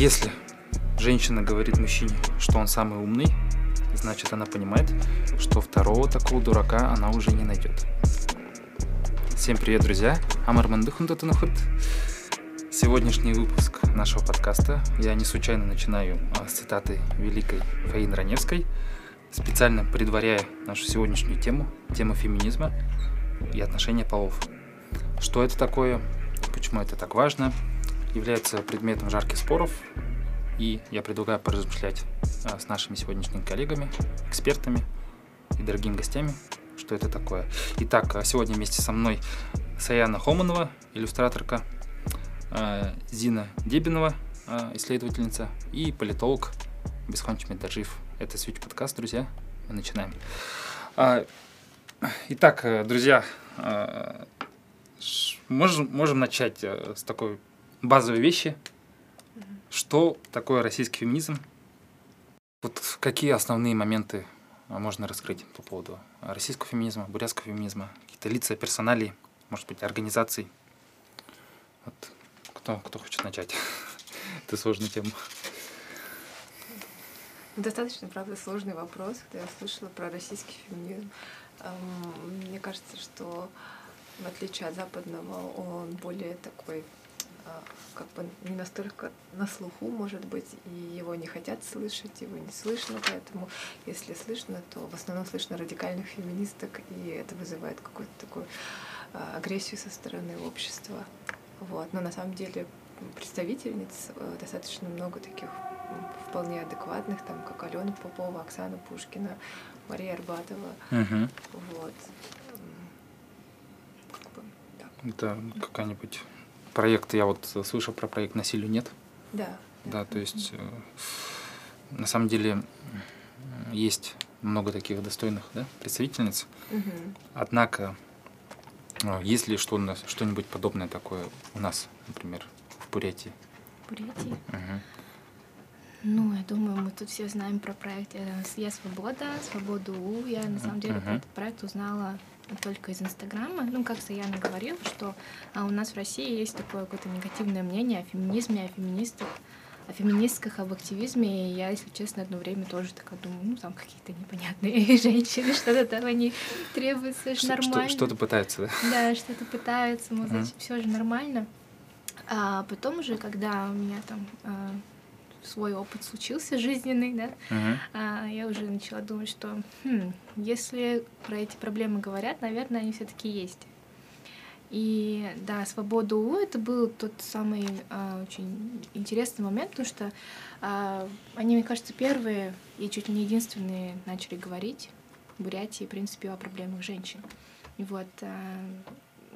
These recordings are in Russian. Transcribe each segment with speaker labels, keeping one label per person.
Speaker 1: Если женщина говорит мужчине, что он самый умный, значит она понимает, что второго такого дурака она уже не найдет. Всем привет, друзья! Амар Мандухунтатунахут. Сегодняшний выпуск нашего подкаста я не случайно начинаю а, с цитаты великой Фаин Раневской, специально предваряя нашу сегодняшнюю тему, тему феминизма и отношения полов. Что это такое, почему это так важно, является предметом жарких споров, и я предлагаю поразмышлять а, с нашими сегодняшними коллегами, экспертами и дорогими гостями, что это такое. Итак, а, сегодня вместе со мной Саяна Хоманова, иллюстраторка, а, Зина Дебинова, исследовательница, и политолог Бесханч Медаджиев. Это Switch подкаст, друзья. Мы начинаем. Итак, э, друзья, можем, можем начать э, с такой базовой вещи. Что такое российский феминизм? Вот какие основные моменты а, можно раскрыть по поводу российского феминизма, бурятского феминизма, какие-то лица, персоналии, может быть, организаций? Вот кто, кто хочет начать? Это сложная тема.
Speaker 2: Достаточно, правда, сложный вопрос, когда я слышала про российский феминизм. Мне кажется, что в отличие от западного, он более такой как бы не настолько на слуху, может быть, и его не хотят слышать, его не слышно, поэтому если слышно, то в основном слышно радикальных феминисток, и это вызывает какую-то такую а, агрессию со стороны общества. Вот. Но на самом деле представительниц э, достаточно много таких вполне адекватных, там, как Алена Попова, Оксана Пушкина, Мария Арбатова.
Speaker 1: Угу.
Speaker 2: Вот.
Speaker 1: Это какая-нибудь проект, я вот слышал про проект «Насилию нет».
Speaker 2: Да.
Speaker 1: Да, то есть э, на самом деле есть много таких достойных да, представительниц.
Speaker 2: Угу.
Speaker 1: Однако, э, есть ли что, что-нибудь подобное такое у нас, например, в Бурятии?
Speaker 3: В Бурятии?
Speaker 1: Угу.
Speaker 3: Ну, я думаю, мы тут все знаем про проект «Я свобода», «Свободу У». Я, на самом деле, uh про этот проект узнала только из Инстаграма. Ну, как Саяна говорила, что а, у нас в России есть такое какое-то негативное мнение о феминизме, о феминистах, о феминистках, об активизме. И я, если честно, одно время тоже такая думаю, ну, там какие-то непонятные женщины, что-то там они требуются, что нормально.
Speaker 1: Что-то пытаются, да?
Speaker 3: Да, что-то пытаются, мол, значит, все же нормально. А потом уже, когда у меня там а, свой опыт случился жизненный, да,
Speaker 1: uh-huh.
Speaker 3: а, я уже начала думать, что хм, если про эти проблемы говорят, наверное, они все-таки есть. И да, свобода У это был тот самый а, очень интересный момент, потому что а, они, мне кажется, первые и чуть ли не единственные начали говорить в Бурятии, в принципе, о проблемах женщин. И вот а,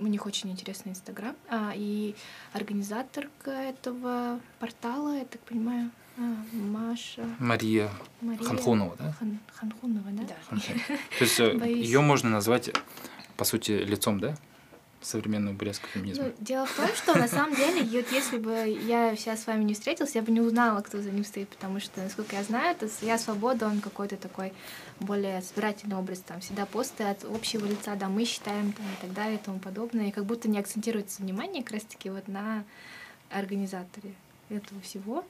Speaker 3: у них очень интересный Инстаграм. А, и организаторка этого портала, я так понимаю, а, Маша.
Speaker 1: Мария, Мария Ханхунова, да?
Speaker 3: Хан, Ханхунова, да?
Speaker 2: Да.
Speaker 1: То есть э, ее можно назвать, по сути, лицом, да? Современного бурятского феминизма?
Speaker 3: Ну, дело в том, что на самом деле, вот если бы я сейчас с вами не встретилась, я бы не узнала, кто за ним стоит, потому что, насколько я знаю, то я свобода, он какой-то такой более собирательный образ, там всегда посты от общего лица, да, мы считаем там, и так далее и тому подобное, и как будто не акцентируется внимание как раз-таки вот на организаторе этого всего.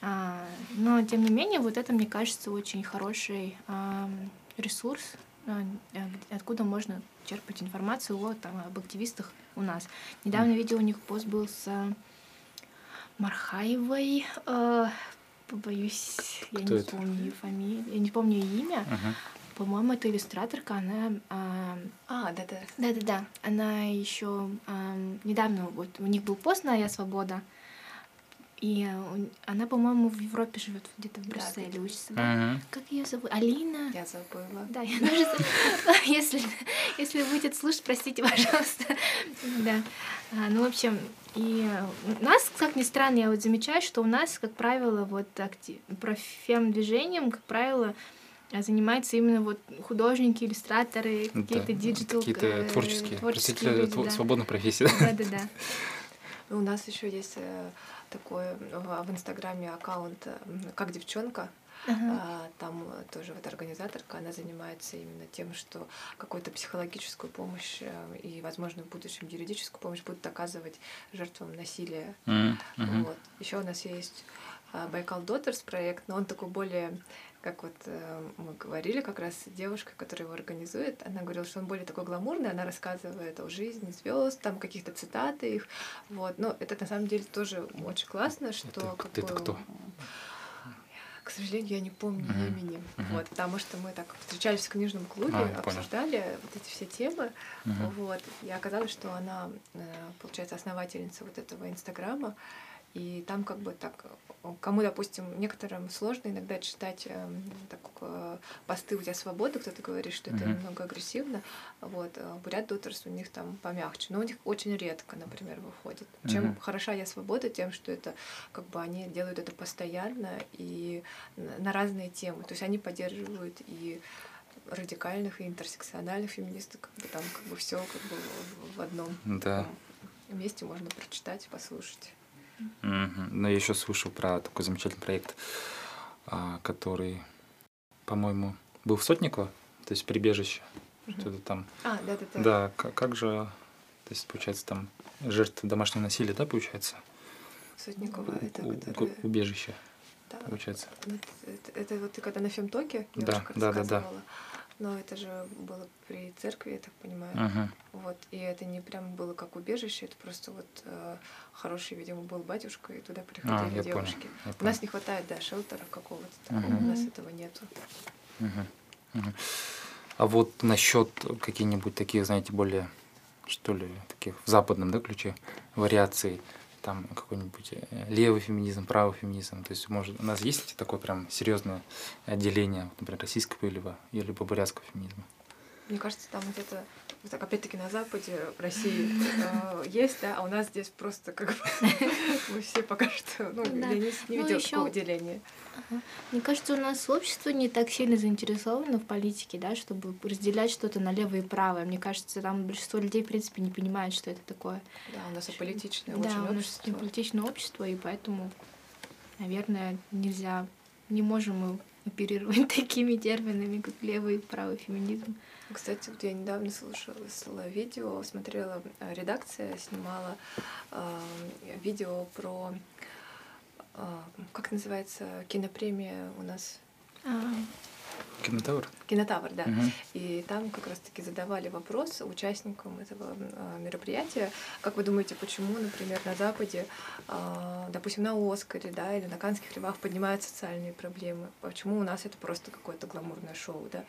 Speaker 3: А, но, тем не менее, вот это, мне кажется, очень хороший а, ресурс, а, откуда можно черпать информацию о, там, об активистах у нас. Недавно видела у них пост был с Мархаевой, э, боюсь, я Кто не это? помню ее фамилию, я не помню ее имя.
Speaker 1: Uh-huh.
Speaker 3: По-моему, это иллюстраторка, она...
Speaker 2: А, а да-да.
Speaker 3: Да-да-да. Она еще а, недавно, вот у них был пост на «Я свобода», и она, по-моему, в Европе живет где-то в Брюсселе, да, учится. Да?
Speaker 1: Uh-huh.
Speaker 3: Как ее зовут? Алина?
Speaker 2: Я забыла.
Speaker 3: Да, я тоже забыла. Если, если будет слушать, простите, пожалуйста. Да. А, ну, в общем, и у нас, как ни странно, я вот замечаю, что у нас, как правило, вот актив... про фем-движением, как правило, занимаются именно вот художники, иллюстраторы, какие-то digital...
Speaker 1: Какие-то э, творческие, творческие люди, да. свободной профессии.
Speaker 3: Да-да-да.
Speaker 2: У нас еще есть э, такой в, в Инстаграме аккаунт «Как девчонка»,
Speaker 3: Uh-huh.
Speaker 2: Там тоже вот организаторка, она занимается именно тем, что какую-то психологическую помощь э, и, возможно, в будущем юридическую помощь будут оказывать жертвам насилия.
Speaker 1: Uh-huh.
Speaker 2: Вот. Еще у нас есть а, Байкал Дотерс проект, но он такой более как вот э, мы говорили, как раз девушка, которая его организует, она говорила, что он более такой гламурный, она рассказывает о жизни звезд, там каких-то цитаты их, вот. Но это на самом деле тоже очень классно, что
Speaker 1: это,
Speaker 2: как
Speaker 1: это
Speaker 2: бы,
Speaker 1: кто?
Speaker 2: сожалению, я не помню
Speaker 1: Мгм.
Speaker 2: имени.
Speaker 1: Мгм.
Speaker 2: Вот, потому что мы так встречались в книжном клубе,
Speaker 1: А, я понял.
Speaker 2: обсуждали вот эти все темы.
Speaker 1: Мгм.
Speaker 2: Вот. И оказалось, что она, э, получается, основательница вот этого Инстаграма. И там как бы так, кому, допустим, некоторым сложно иногда читать э, так, э, посты «У тебя свобода», кто-то говорит, что это
Speaker 1: Мгм.
Speaker 2: немного агрессивно. Вот. э, Бурят Дотерс у них там помягче. Но у них очень редко, например, выходит. Чем
Speaker 1: Мгм.
Speaker 2: хороша «Я свобода», тем, что это как бы они делают это постоянно и на разные темы. То есть они поддерживают и радикальных, и интерсекциональных феминисток, как бы там как бы все как бы в- в одном
Speaker 1: Да.
Speaker 2: месте можно прочитать, послушать.
Speaker 1: Мгм. Но я еще слышал про такой замечательный проект, а, который, по-моему, был в Сотниково, то есть прибежище.
Speaker 2: Мгм.
Speaker 1: Что-то там.
Speaker 2: А, да, да, да.
Speaker 1: Да, как, как же, то есть, получается, там жертв домашнего насилия, да, получается?
Speaker 2: Сотникова, это
Speaker 1: У-
Speaker 2: которая-
Speaker 1: убежище,
Speaker 2: да.
Speaker 1: получается.
Speaker 2: Ну, Это, это вот ты когда на Фемтоке
Speaker 1: Да,
Speaker 2: девушка
Speaker 1: да, да, да.
Speaker 2: Но это же было при церкви, я так понимаю.
Speaker 1: Мгм.
Speaker 2: Вот. И это не прям было как убежище, это просто вот э, хороший, видимо, был батюшка, и туда
Speaker 1: А,
Speaker 2: приходили
Speaker 1: я понял.
Speaker 2: девушки. У
Speaker 1: понял.
Speaker 2: нас не хватает, да, шелтера какого-то такого,
Speaker 1: Мгм.
Speaker 2: у нас этого нету.
Speaker 1: А вот насчет каких-нибудь таких, знаете, более, что ли, таких в западном да, ключе вариаций, там какой-нибудь э, левый феминизм, правый феминизм. То есть, может, у нас есть такое прям серьезное отделение, например, российского или либо бурятского феминизма?
Speaker 2: Мне кажется, там где-то, вот так, опять-таки, на Западе России э, есть, да, а у нас здесь просто как бы мы все пока что, ну,
Speaker 3: Да.
Speaker 2: я не, не
Speaker 3: Ну,
Speaker 2: видела
Speaker 3: ещё-
Speaker 2: такого деления.
Speaker 3: Мне кажется, у нас общество не так сильно заинтересовано в политике, да, чтобы разделять что-то на левое и правое. Мне кажется, там большинство людей, в принципе, не понимают, что это такое.
Speaker 2: Да, у нас аполитичное
Speaker 3: да,
Speaker 2: очень
Speaker 3: у нас
Speaker 2: общество.
Speaker 3: политичное общество, и поэтому, наверное, нельзя, не можем мы оперировать такими терминами, как левый и правый феминизм.
Speaker 2: Кстати, вот я недавно слушала, слушала видео, смотрела, э, редакция снимала э, видео про, э, как называется, кинопремия у нас,
Speaker 3: А,
Speaker 1: Кинотавр?
Speaker 2: Кинотавр, да.
Speaker 1: Мгм.
Speaker 2: И там как раз-таки задавали вопрос участникам этого э, мероприятия, как вы думаете, почему, например, на Западе, э, допустим, на Оскаре, да, или на Канских львах поднимают социальные проблемы, почему у нас это просто какое-то гламурное шоу, да?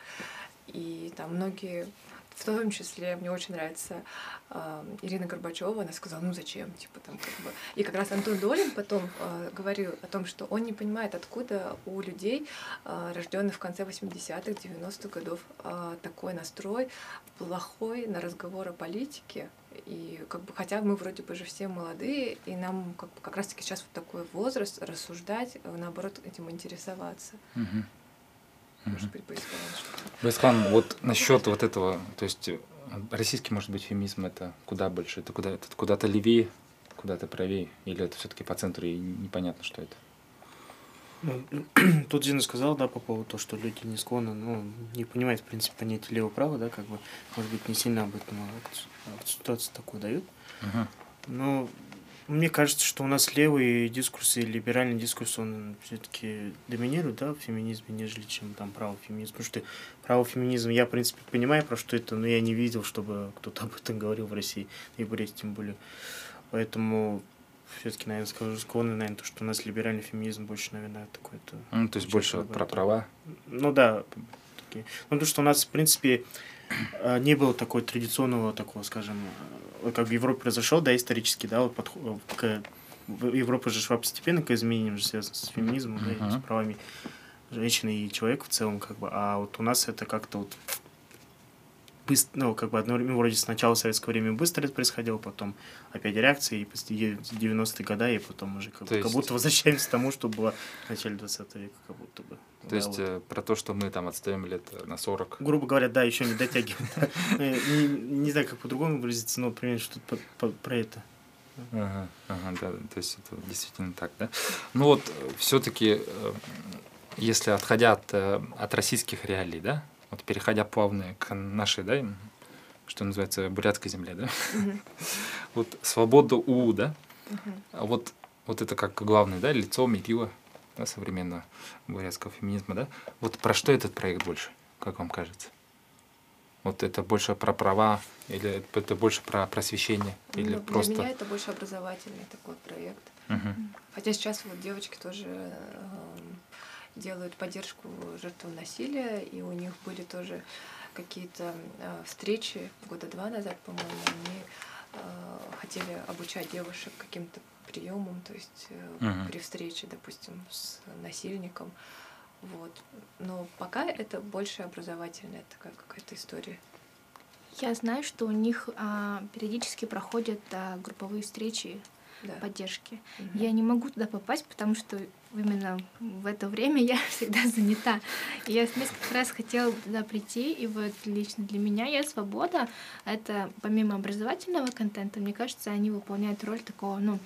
Speaker 2: И там многие, в том числе, мне очень нравится э, Ирина Горбачева, она сказала, ну зачем, типа там как бы. И как раз Антон Долин потом э, говорил о том, что он не понимает, откуда у людей, э, рожденных в конце 80-х, 90-х годов, э, такой настрой плохой на разговор о политике. И как бы, хотя мы вроде бы же все молодые, и нам как, как раз-таки сейчас вот такой возраст рассуждать, э, наоборот, этим интересоваться.
Speaker 1: Мгм.
Speaker 2: Может быть.
Speaker 1: Байсхан, вот насчет вот этого, то есть э, российский, может быть, феминизм это куда больше? Это куда это куда-то левее, куда-то правее? Или это все-таки по центру и непонятно, что это?
Speaker 4: Ну, тут Зина сказал, да, по поводу того, что люди не склонны, ну, не понимают, в принципе, понятие лево-право, да, как бы, может быть, не сильно об этом акц- акцентуацию такую дают.
Speaker 1: Мгм.
Speaker 4: Но мне кажется, что у нас левый дискурс и либеральный дискурс, он все-таки доминирует, да, в феминизме, нежели чем там правый феминизм. Потому что правый феминизм, я, в принципе, понимаю, про что это, но я не видел, чтобы кто-то об этом говорил в России, и в тем более. Поэтому все-таки, наверное, скажу склонны, наверное, то, что у нас либеральный феминизм больше, наверное, такой-то
Speaker 1: Ну, то есть больше про права.
Speaker 4: ну да, такие. Ну, потому что у нас, в принципе, э, не было такой традиционного такого, скажем, э, как в Европе произошел, да, исторически, да, вот подход к в- Европа же шла постепенно к изменениям, же связанным с феминизмом, да, и с правами женщины и человека в целом, как бы, а вот у нас это как-то вот быстро, ну, как бы одно время, вроде сначала в советское время быстро это происходило, потом опять реакции, и почти 90-е годы, и потом уже как,
Speaker 1: То
Speaker 4: бы- как
Speaker 1: есть-
Speaker 4: будто возвращаемся к тому, что было в начале 20 века, как будто бы.
Speaker 1: То
Speaker 4: Да,
Speaker 1: есть
Speaker 4: вот.
Speaker 1: э, про то, что мы там отстаем лет э, на 40.
Speaker 4: грубо говоря, да, еще не дотягивает. Э, Не, знаю, как по-другому выразиться, но примерно что-то про это.
Speaker 1: Ага, ага, да, то есть это действительно так, да. Ну вот все-таки, если отходя от, от российских реалий, да, вот переходя плавно к нашей, да, что называется, бурятской земле, да, вот свобода УУ, да, а вот, вот это как главное, да, лицо, мерило да, современного бурятского феминизма, да? Вот про что этот проект больше, как вам кажется? Вот это больше про права или это больше про просвещение или
Speaker 2: Ну,
Speaker 1: просто?
Speaker 2: Для меня это больше образовательный такой проект.
Speaker 1: Мгм.
Speaker 2: Хотя сейчас вот девочки тоже эм, делают поддержку жертвам насилия, и у них были тоже какие-то э, встречи года два назад, по-моему, они э, хотели обучать девушек каким-то приемам, то есть э,
Speaker 1: Мгм.
Speaker 2: при встрече, допустим, с насильником. Вот. Но пока это больше образовательная такая какая-то история.
Speaker 3: Я знаю, что у них а, периодически проходят а, групповые встречи
Speaker 2: Да.
Speaker 3: поддержки.
Speaker 2: Мгм.
Speaker 3: Я не могу туда попасть, потому что именно в это время я всегда занята. И я несколько раз хотела туда прийти, и вот лично для меня я свобода. Это помимо образовательного контента, мне кажется, они выполняют роль такого, ну,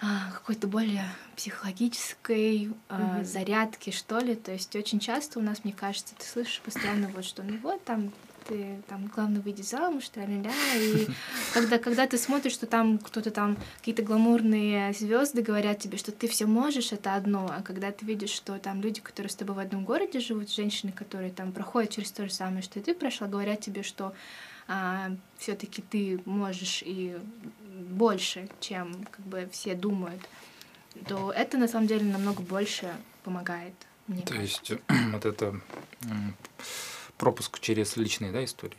Speaker 3: а, какой-то более психологической
Speaker 2: Мгм.
Speaker 3: зарядки, что ли. То есть очень часто у нас, мне кажется, ты слышишь постоянно вот что, ну вот там ты там главное выйди замуж, тра-ля-ля, и когда, когда ты смотришь, что там кто-то там, какие-то гламурные звезды говорят тебе, что ты все можешь, это одно, а когда ты видишь, что там люди, которые с тобой в одном городе живут, женщины, которые там проходят через то же самое, что и ты прошла, говорят тебе, что все-таки ты можешь и больше, чем как бы все думают, то это на самом деле намного больше помогает. Мне
Speaker 1: То
Speaker 3: кажется.
Speaker 1: есть вот это пропуск через личные, да, истории.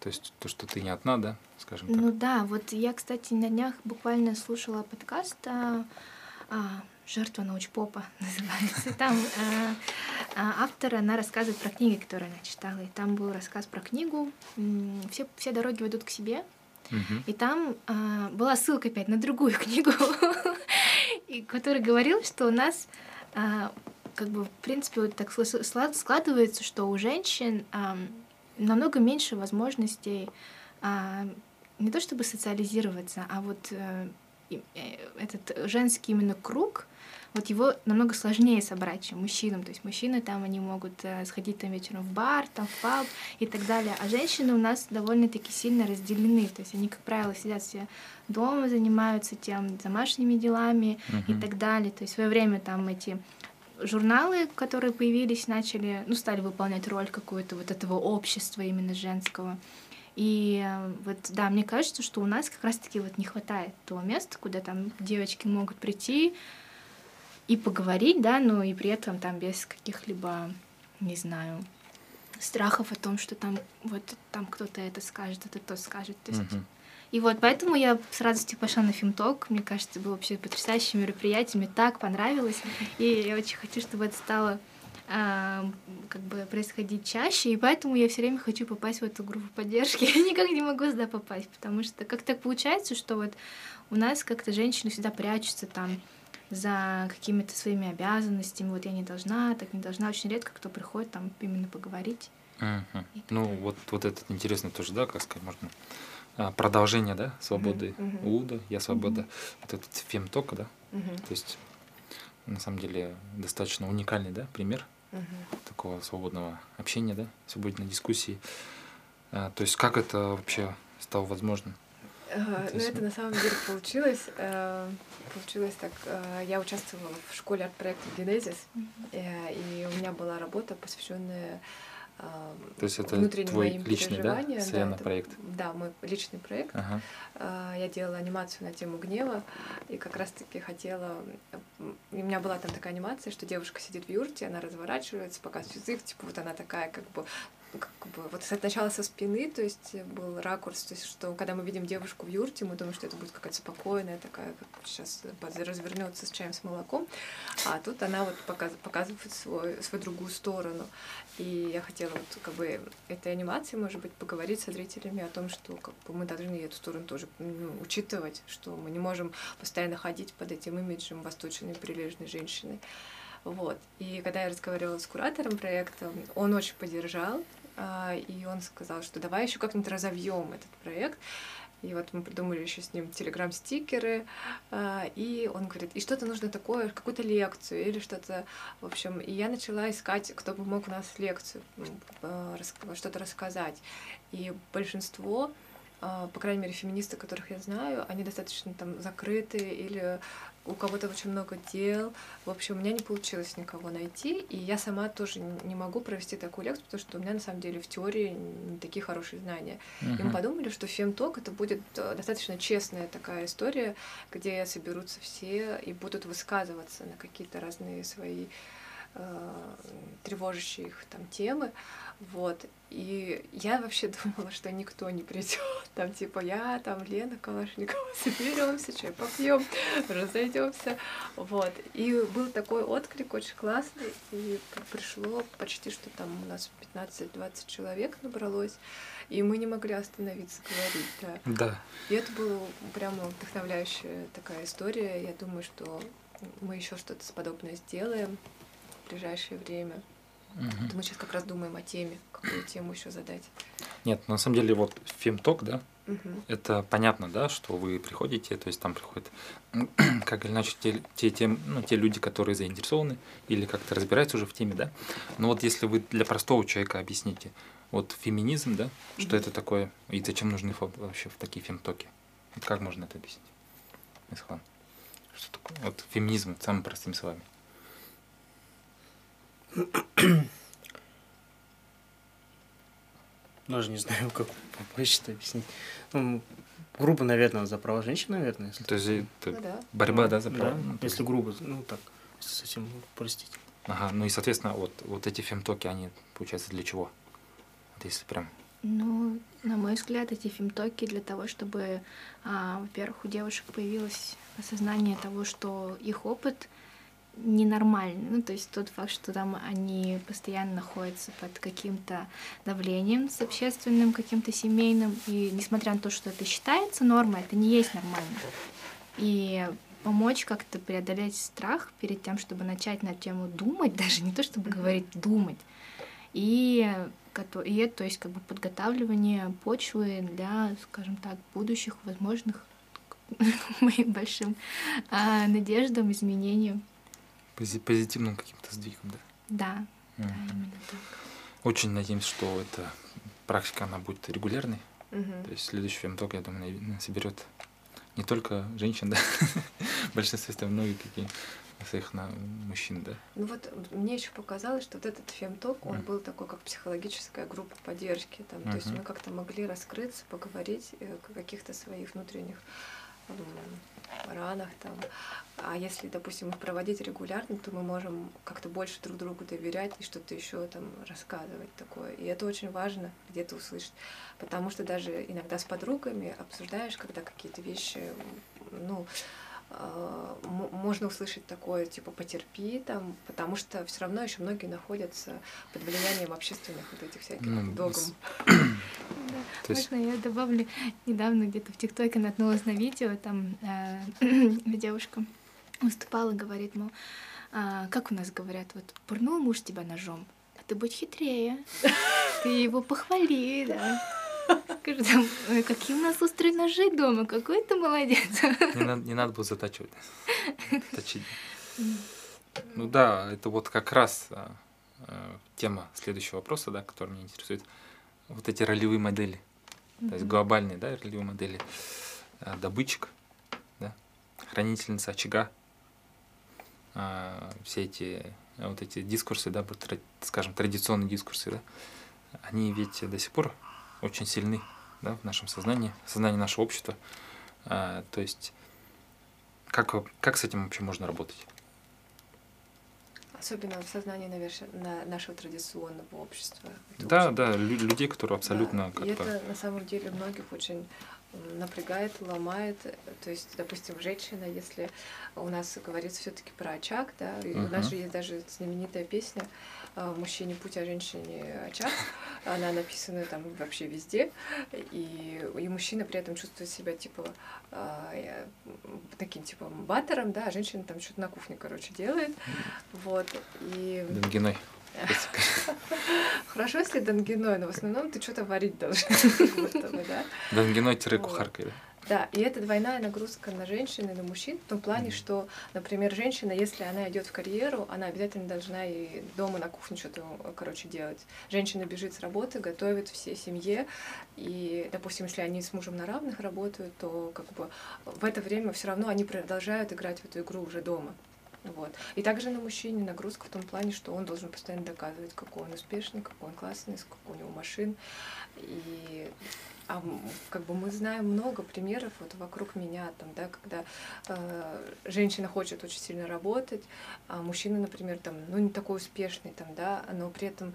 Speaker 1: То есть то, что ты не одна, да, скажем так.
Speaker 3: Ну да, вот я, кстати, на днях буквально слушала подкаст а, а, «Жертва научпопа» называется. Там а, а, автор, она рассказывает про книги, которые она читала. И там был рассказ про книгу «Все, все дороги ведут к себе».
Speaker 1: Мгм.
Speaker 3: И там а, была ссылка опять на другую книгу, который говорил, что у нас а, как бы в принципе вот так складывается, что у женщин ам, намного меньше возможностей а, не то чтобы социализироваться, а вот и- э, этот женский именно круг, вот его намного сложнее собрать, чем мужчинам. То есть мужчины там, они могут э, сходить там вечером в бар, там в паб и так далее. А женщины у нас довольно-таки сильно разделены. То есть они, как правило, сидят все дома, занимаются тем домашними делами и
Speaker 1: Мгм.
Speaker 3: так далее. То есть в свое время там эти журналы, которые появились, начали, ну, стали выполнять роль какого-то вот этого общества именно женского. И э, вот, да, мне кажется, что у нас как раз-таки вот не хватает того места, куда там девочки могут прийти и поговорить, да, но и при этом там без каких-либо, не знаю, страхов о том, что там вот там кто-то это скажет, это то скажет. То есть
Speaker 1: Мгм.
Speaker 3: И вот поэтому я с радостью пошла на Фимток. Мне кажется, было вообще потрясающее мероприятие, мне так понравилось. И я очень хочу, чтобы это стало а, как бы происходить чаще, и поэтому я все время хочу попасть в эту группу поддержки. Я никак не могу сюда попасть, потому что как так получается, что вот у нас как-то женщины всегда прячутся там за какими-то своими обязанностями. Вот я не должна, так не должна. Очень редко кто приходит там именно поговорить. Так
Speaker 1: Ну, вот, вот это интересно тоже, да, как сказать, можно. А, продолжение, да, свободы
Speaker 2: мгм.
Speaker 1: Уда, я свобода. Вот этот фемток, да,
Speaker 2: Мгм,
Speaker 1: то есть на самом деле достаточно уникальный, да, пример
Speaker 2: мгм.
Speaker 1: такого свободного общения, да, свободной дискуссии. А, то есть как это вообще стало возможным?
Speaker 2: Э, Ну,
Speaker 1: Интересно.
Speaker 2: это на самом деле получилось. э, Получилось так. э, Я участвовала в школе арт-проекта «Генезис», э, и у меня была работа, посвященная
Speaker 1: То есть это твой личный, да,
Speaker 2: переживаниям.
Speaker 1: Саяна
Speaker 2: это-
Speaker 1: проект?
Speaker 2: Да, мой личный проект.
Speaker 1: Ага.
Speaker 2: А, Я делала анимацию на тему гнева, и как раз-таки хотела... у меня была там такая анимация, что девушка сидит в юрте, она разворачивается, показывает язык, типа вот она такая как бы как бы вот сначала со спины, то есть был ракурс, то есть что когда мы видим девушку в юрте, мы думаем, что это будет какая-то спокойная такая, как сейчас развернется с чаем с молоком, а тут она вот показ- показывает свой, свою другую сторону. И я хотела вот как бы этой анимации, может быть, поговорить со зрителями о том, что как бы мы должны эту сторону тоже ну, учитывать, что мы не можем постоянно ходить под этим имиджем восточной прилежной женщины. Вот. И когда я разговаривала с куратором проекта, он очень поддержал, а, и он сказал, что давай еще как-нибудь разовьем этот проект. И вот мы придумали еще с ним телеграм-стикеры, а, и он говорит, и что-то нужно такое, какую-то лекцию или что-то, в общем, и я начала искать, кто бы мог у нас лекцию, а, рас- что-то рассказать. И большинство а, по крайней мере, феминисты, которых я знаю, они достаточно там закрыты или у кого-то очень много дел. В общем, у меня не получилось никого найти, и я сама тоже не могу провести такую лекцию, потому что у меня на самом деле в теории не такие хорошие знания. Uh-huh. И мы подумали, что фемток это будет э, достаточно честная такая история, где соберутся все и будут высказываться на какие-то разные свои тревожащие их там темы. Вот. И я вообще думала, что никто не придет. Там типа я, там Лена Калашникова, соберемся, чай попьем, разойдемся. Вот. И был такой отклик очень классный. И пришло почти что там у нас 15-20 человек набралось. И мы не могли остановиться говорить,
Speaker 1: да. Да.
Speaker 2: И это была прямо вдохновляющая такая история. Я думаю, что мы еще что-то подобное сделаем ближайшее время. Угу. Мы сейчас как раз думаем о теме, какую тему еще задать.
Speaker 1: Нет, на самом деле вот фемток, да, угу. это понятно, да, что вы приходите, то есть там приходят, как или иначе, те, те, те, ну, те люди, которые заинтересованы или как-то разбираются уже в теме, да. Но вот если вы для простого человека объясните, вот феминизм, да, что угу. это такое и зачем нужны вообще в такие фемтоки, как можно это объяснить? Исхан, что такое? Вот феминизм самым простыми словами.
Speaker 4: Даже не знаю, как попозже это объяснить. Ну, грубо, наверное, за права женщин, наверное.
Speaker 1: Если То есть это ну, да. борьба, да, за права? Да,
Speaker 4: ну, если грубо, ну так, совсем простить.
Speaker 1: Ага, ну и, соответственно, вот, вот эти фемтоки, они, получается, для чего? Вот если прям...
Speaker 3: Ну, на мой взгляд, эти фемтоки для того, чтобы, а, во-первых, у девушек появилось осознание того, что их опыт — ненормальный. Ну, то есть тот факт, что там они постоянно находятся под каким-то давлением с общественным, каким-то семейным, и несмотря на то, что это считается нормой, это не есть нормально. И помочь как-то преодолеть страх перед тем, чтобы начать на тему думать, даже не то, чтобы говорить, думать. И, и то есть как бы подготавливание почвы для, скажем так, будущих возможных моим большим а, надеждам, изменениям
Speaker 1: позитивным каким-то сдвигом, да?
Speaker 3: Да, угу. да, именно так.
Speaker 1: Очень надеемся, что эта практика, она будет регулярной. Угу. То есть следующий фемток, я думаю, соберет не только женщин, да, в большинстве многие какие своих на мужчин, да.
Speaker 2: Ну вот мне еще показалось, что вот этот фемток, он mm. был такой, как психологическая группа поддержки. Там, mm-hmm. То есть мы как-то могли раскрыться, поговорить э, о каких-то своих внутренних ранах там. А если, допустим, их проводить регулярно, то мы можем как-то больше друг другу доверять и что-то еще там рассказывать такое. И это очень важно где-то услышать. Потому что даже иногда с подругами обсуждаешь, когда какие-то вещи, ну, можно услышать такое, типа, потерпи там, потому что все равно еще многие находятся под влиянием общественных вот этих всяких ну, догм.
Speaker 3: Да. Можно я добавлю? Недавно где-то в ТикТоке наткнулась на видео, там э, девушка выступала, говорит, мол, а, как у нас говорят, вот пурнул муж тебя ножом, а ты будь хитрее, ты его похвали, да. Скажи, там, какие у нас острые ножи дома, какой ты молодец.
Speaker 1: Не надо, не надо было затачивать. Точить. Ну да, это вот как раз а, а, тема следующего вопроса, да, который меня интересует. Вот эти ролевые модели. То есть глобальные, да, ролевые модели. А, добытчик, да, хранительница очага. Все эти вот эти дискурсы, да, скажем, традиционные дискурсы, да, они ведь до сих пор очень сильны да, в нашем сознании, в сознании нашего общества. А, то есть, как, как с этим вообще можно работать?
Speaker 2: Особенно в сознании, наверное, нашего традиционного общества.
Speaker 1: Да, да, людей, которые абсолютно
Speaker 2: да. И это на самом деле многих очень напрягает, ломает. То есть, допустим, женщина, если у нас говорится все-таки про очаг, да, и uh-huh. у нас же есть даже знаменитая песня «Мужчине путь, а женщине очаг», она написана там вообще везде, и, и мужчина при этом чувствует себя типа а, таким типа баттером, да, а женщина там что-то на кухне, короче, делает, вот, и...
Speaker 1: Дангиной.
Speaker 2: Хорошо, если дангиной, но в основном ты что-то варить должен.
Speaker 1: Дангиной-кухаркой,
Speaker 2: да? Да, и это двойная нагрузка на женщин и на мужчин в том плане, mm-hmm. что, например, женщина, если она идет в карьеру, она обязательно должна и дома на кухне что-то, короче, делать. Женщина бежит с работы, готовит всей семье, и, допустим, если они с мужем на равных работают, то как бы в это время все равно они продолжают играть в эту игру уже дома. Вот. И также на мужчине нагрузка в том плане, что он должен постоянно доказывать, какой он успешный, какой он классный, сколько у него машин. И а как бы мы знаем много примеров вот вокруг меня, там, да, когда э, женщина хочет очень сильно работать, а мужчина, например, там, ну, не такой успешный, там, да, но при этом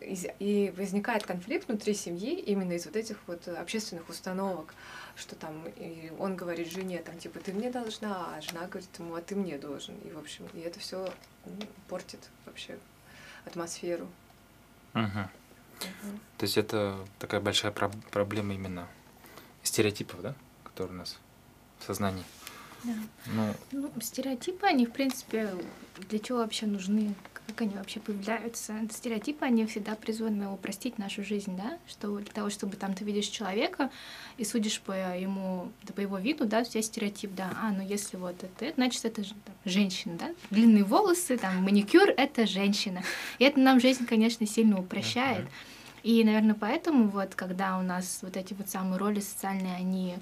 Speaker 2: и возникает конфликт внутри семьи именно из вот этих вот общественных установок, что там и он говорит жене, там, типа, ты мне должна, а жена говорит ему, а ты мне должен. И, в общем, и это все портит вообще атмосферу.
Speaker 1: Угу. Угу. То есть это такая большая про- проблема именно стереотипов, да, которые у нас в сознании.
Speaker 3: Да. Ну, ну, стереотипы, они, в принципе, для чего вообще нужны? Как они вообще появляются? Стереотипы, они всегда призваны упростить нашу жизнь, да? Что для того, чтобы там ты видишь человека и судишь по ему, да, по его виду, да, у тебя стереотип, да, а, ну если вот это, значит, это там, женщина, да? Длинные волосы, там, маникюр — это женщина. И это нам жизнь, конечно, сильно упрощает. И, наверное, поэтому вот, когда у нас вот эти вот самые роли социальные, они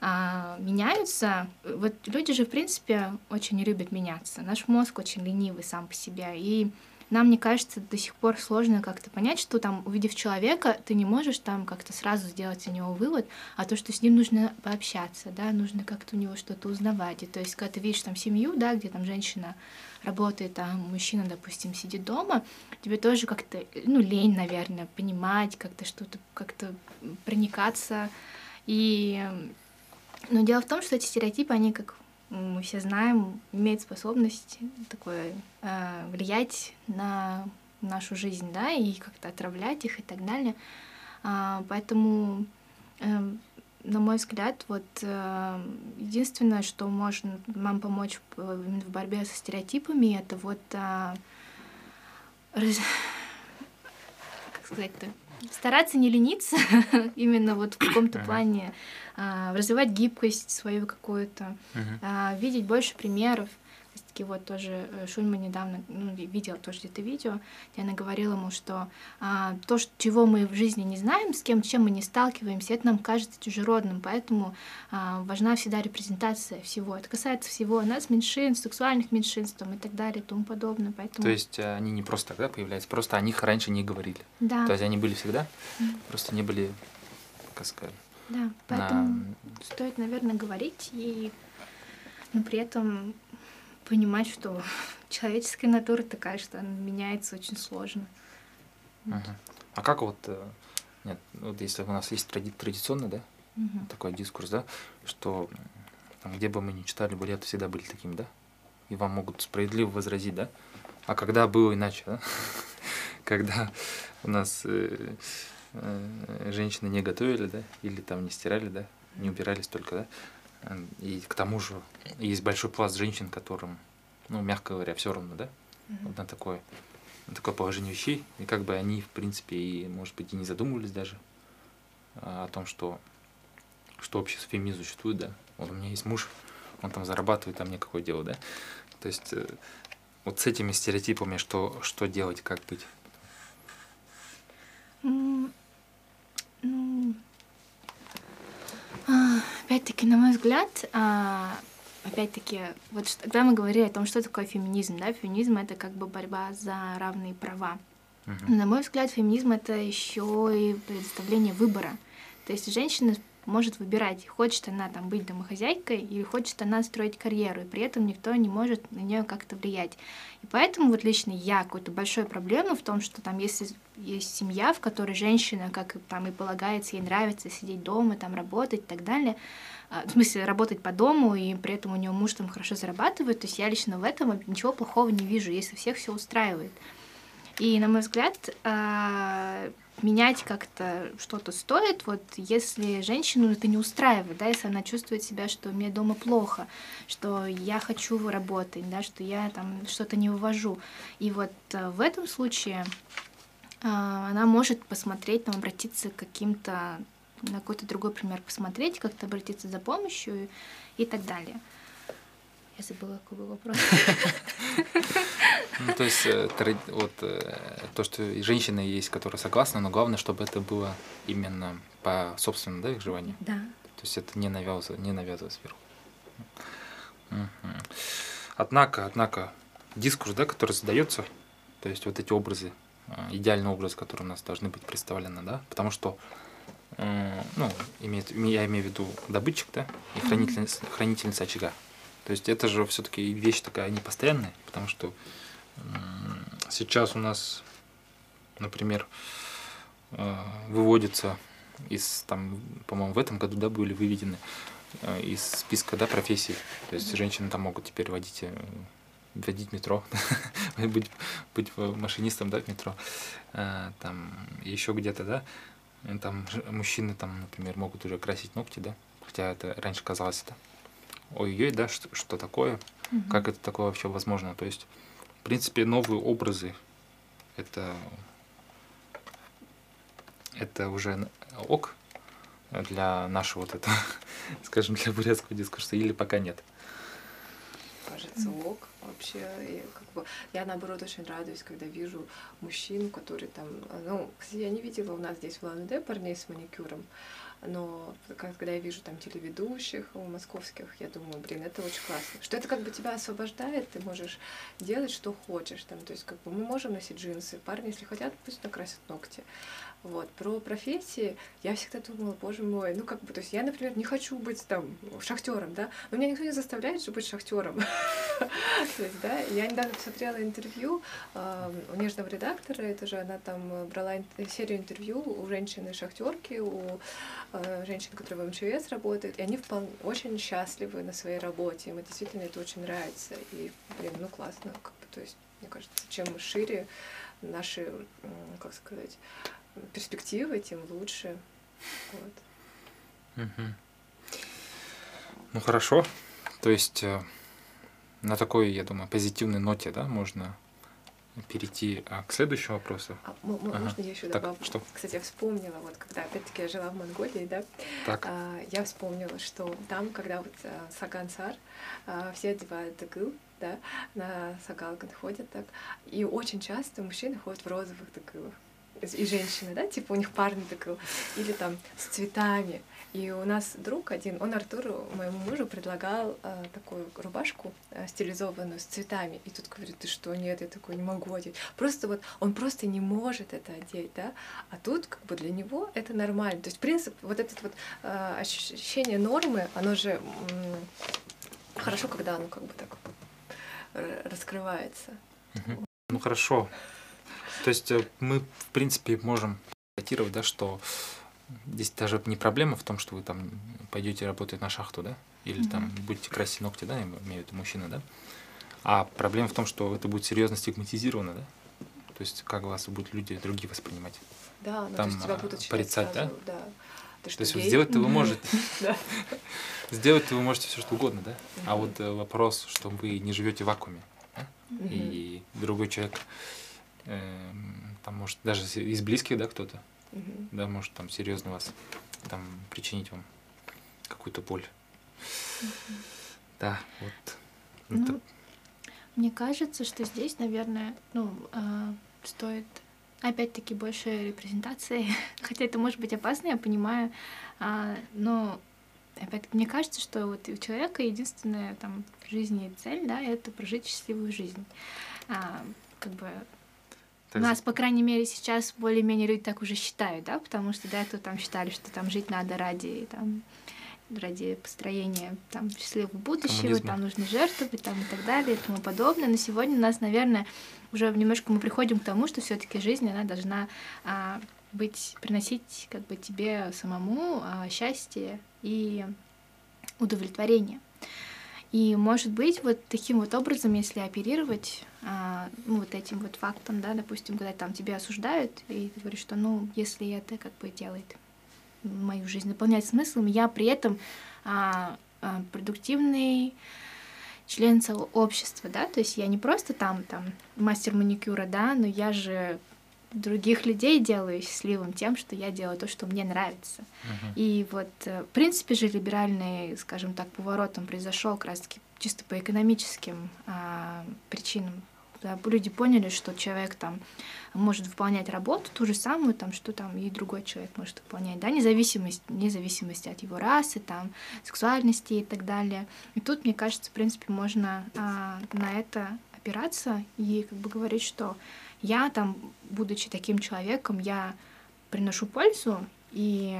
Speaker 3: а, меняются. Вот люди же, в принципе, очень любят меняться. Наш мозг очень ленивый сам по себе. И нам, мне кажется, до сих пор сложно как-то понять, что там, увидев человека, ты не можешь там как-то сразу сделать у него вывод, а то, что с ним нужно пообщаться, да, нужно как-то у него что-то узнавать. И то есть, когда ты видишь там семью, да, где там женщина работает, а мужчина, допустим, сидит дома, тебе тоже как-то, ну, лень, наверное, понимать, как-то что-то, как-то проникаться. И но дело в том, что эти стереотипы, они, как мы все знаем, имеют способность такое, э, влиять на нашу жизнь, да, и как-то отравлять их и так далее. А, поэтому, э, на мой взгляд, вот э, единственное, что может нам помочь в борьбе со стереотипами, это вот э, раз... как сказать-то, стараться не лениться именно вот в каком-то плане а, развивать гибкость свою какую-то, uh-huh. видеть больше примеров. Таки вот тоже э, Шульма недавно ну, видела тоже где-то видео, где она говорила ему, что а, то, чего мы в жизни не знаем, с кем, чем мы не сталкиваемся, это нам кажется чужеродным, поэтому а, важна всегда репрезентация всего. Это касается всего нас, меньшинств, сексуальных меньшинств там, и так далее и тому подобное. Поэтому...
Speaker 1: То есть э, они не просто тогда появляются, просто о них раньше не говорили.
Speaker 3: Да.
Speaker 1: То есть они были всегда, mm. просто не были, как сказать,
Speaker 3: да, поэтому на... стоит, наверное, говорить и но при этом понимать, что человеческая натура такая, что она меняется очень сложно.
Speaker 1: Угу. А как вот, э, нет, вот если у нас есть тради традиционный, да, угу. такой дискурс, да, что там, где бы мы ни читали, балеты всегда были такими, да, и вам могут справедливо возразить, да, а когда было иначе, да, когда у нас э, Э, женщины не готовили, да, или там не стирали, да, не убирались только, да. И к тому же есть большой пласт женщин, которым, ну, мягко говоря, все равно, да, mm-hmm. вот на такое, на такое положение вещей. И как бы они, в принципе, и, может быть, и не задумывались даже а, о том, что, что общество феминизм существует, да. Вот у меня есть муж, он там зарабатывает, а мне какое дело, да. То есть э, вот с этими стереотипами что, что делать, как быть?
Speaker 3: Опять-таки, на мой взгляд, а, опять-таки, вот когда мы говорили о том, что такое феминизм, да, феминизм это как бы борьба за равные права. Uh-huh. На мой взгляд, феминизм это еще и предоставление выбора. То есть женщина может выбирать, хочет она там быть домохозяйкой или хочет она строить карьеру, и при этом никто не может на нее как-то влиять. И поэтому вот лично я какую-то большую проблему в том, что там если есть семья, в которой женщина, как там и полагается, ей нравится сидеть дома, там работать и так далее, а, в смысле работать по дому, и при этом у нее муж там хорошо зарабатывает, то есть я лично в этом ничего плохого не вижу, если всех все устраивает. И, на мой взгляд, а, менять как-то что-то стоит, вот если женщину это не устраивает, да, если она чувствует себя, что мне дома плохо, что я хочу работать, да, что я там что-то не вывожу. И вот э, в этом случае а, она может посмотреть, там, обратиться к каким-то на какой-то другой пример посмотреть, как-то обратиться за помощью и так далее. Я забыла, какой был вопрос.
Speaker 1: Ну, то есть, э, вот э, то, что женщины есть, которые согласны, но главное, чтобы это было именно по собственному да, их желанию.
Speaker 3: Да.
Speaker 1: То есть это не навязывается, не навязывается сверху. Однако, однако, дискурс, да, который задается, то есть вот эти образы, э, идеальный образ, который у нас должны быть представлены, да, потому что ну, имеет, я имею в виду добытчик, да, и хранительница, хранительница очага. То есть это же все-таки вещь такая непостоянная, потому что сейчас у нас, например, э, выводится из, там, по-моему, в этом году, да, были выведены э, из списка, да, профессий. То есть женщины там могут теперь водить э, водить метро, быть, быть машинистом, да, в метро, там еще где-то, да, там мужчины там, например, могут уже красить ногти, да, хотя это раньше казалось это ой-ой, да, что, что такое, угу. как это такое вообще возможно. То есть, в принципе, новые образы это, это уже ок для нашего вот этого, скажем, для бурятского дискурса, или пока нет?
Speaker 2: Кажется, ок вообще. И как бы, я наоборот очень радуюсь, когда вижу мужчин, которые там, ну, кстати, я не видела у нас здесь в Лан-Удэ парней с маникюром, но когда я вижу там телеведущих московских, я думаю, блин, это очень классно. Что это как бы тебя освобождает, ты можешь делать, что хочешь. Там, то есть как бы мы можем носить джинсы, парни, если хотят, пусть накрасят ногти. Вот. Про профессии я всегда думала, боже мой, ну как бы, то есть я, например, не хочу быть там шахтером, да, но меня никто не заставляет же быть шахтером. То есть, да, я недавно посмотрела интервью у нежного редактора, это же она там брала серию интервью у женщины-шахтерки, у э, женщин, которые в МЧС работают, и они вполне очень счастливы на своей работе, им действительно это очень нравится, и, блин, ну классно, как бы, то есть, мне кажется, чем шире наши, как сказать, перспективы, тем лучше. Вот.
Speaker 1: Угу. Ну хорошо. То есть э, на такой, я думаю, позитивной ноте, да, можно перейти а, к следующему вопросу.
Speaker 2: А, ага. Можно я еще добавлю? Так, что? Кстати, я вспомнила, вот когда опять-таки я жила в Монголии, да, так. А, я вспомнила, что там, когда вот а, Саган Цар, а, все одевают дыгыл, да, на Сагалган ходят так, и очень часто мужчины ходят в розовых дыгылах и женщины, да, типа у них парный такой, или там с цветами. И у нас друг один, он Артуру, моему мужу, предлагал э, такую рубашку э, стилизованную с цветами. И тут говорит, ты что, нет, я такой не могу одеть. Просто вот он просто не может это одеть, да. А тут как бы для него это нормально. То есть принцип, вот этот вот э, ощущение нормы, оно же э, хорошо, когда оно как бы так раскрывается.
Speaker 1: Ну хорошо, то есть э, мы, в принципе, можем констатировать, да, что здесь даже не проблема в том, что вы там пойдете работать на шахту, да, или mm-hmm. там будете красить ногти, да, имею в виду мужчина, да, а проблема в том, что это будет серьезно стигматизировано, да, то есть как вас будут люди другие воспринимать.
Speaker 2: Да, ну,
Speaker 1: там
Speaker 2: то есть тебя будут
Speaker 1: порицать,
Speaker 2: сразу, да?
Speaker 1: да. Ты то есть сделать-то вы можете. Сделать-то вы можете все что угодно, да? А вот э, вопрос, что вы не живете в вакууме, и другой человек Эм, там может даже из близких, да, кто-то, угу. да, может там серьезно вас там причинить вам какую-то боль. Угу. Да, вот.
Speaker 3: Ну, это... Мне кажется, что здесь, наверное, ну, э, стоит опять-таки больше репрезентации, хотя это может быть опасно, я понимаю, э, но опять мне кажется, что вот у человека единственная там в жизни цель, да, это прожить счастливую жизнь. А, как бы у нас, по крайней мере, сейчас более-менее люди так уже считают, да, потому что до этого там считали, что там жить надо ради там ради построения там счастливого будущего, Коммунизма. там нужно жертвовать там и так далее и тому подобное. Но сегодня у нас, наверное, уже немножко мы приходим к тому, что все-таки жизнь она должна а, быть приносить как бы тебе самому а, счастье и удовлетворение. И, может быть, вот таким вот образом, если оперировать а, ну, вот этим вот фактом, да, допустим, когда там тебя осуждают, и ты говоришь, что, ну, если это как бы делает мою жизнь, наполняет смыслом, я при этом а, а, продуктивный член общества, да, то есть я не просто там, там, мастер маникюра, да, но я же других людей делаю счастливым тем, что я делаю то, что мне нравится.
Speaker 1: Мгм.
Speaker 3: И вот, э, в принципе же, либеральный, скажем так, поворот, он произошел как раз-таки чисто по экономическим а, причинам. Да, люди поняли, что человек там может выполнять работу ту же самую, там, что там и другой человек может выполнять, да, независимость, независимости от его расы, там, сексуальности и так далее. И тут, мне кажется, в принципе, можно а, на это опираться и как бы говорить, что я там, будучи таким человеком, я приношу пользу, и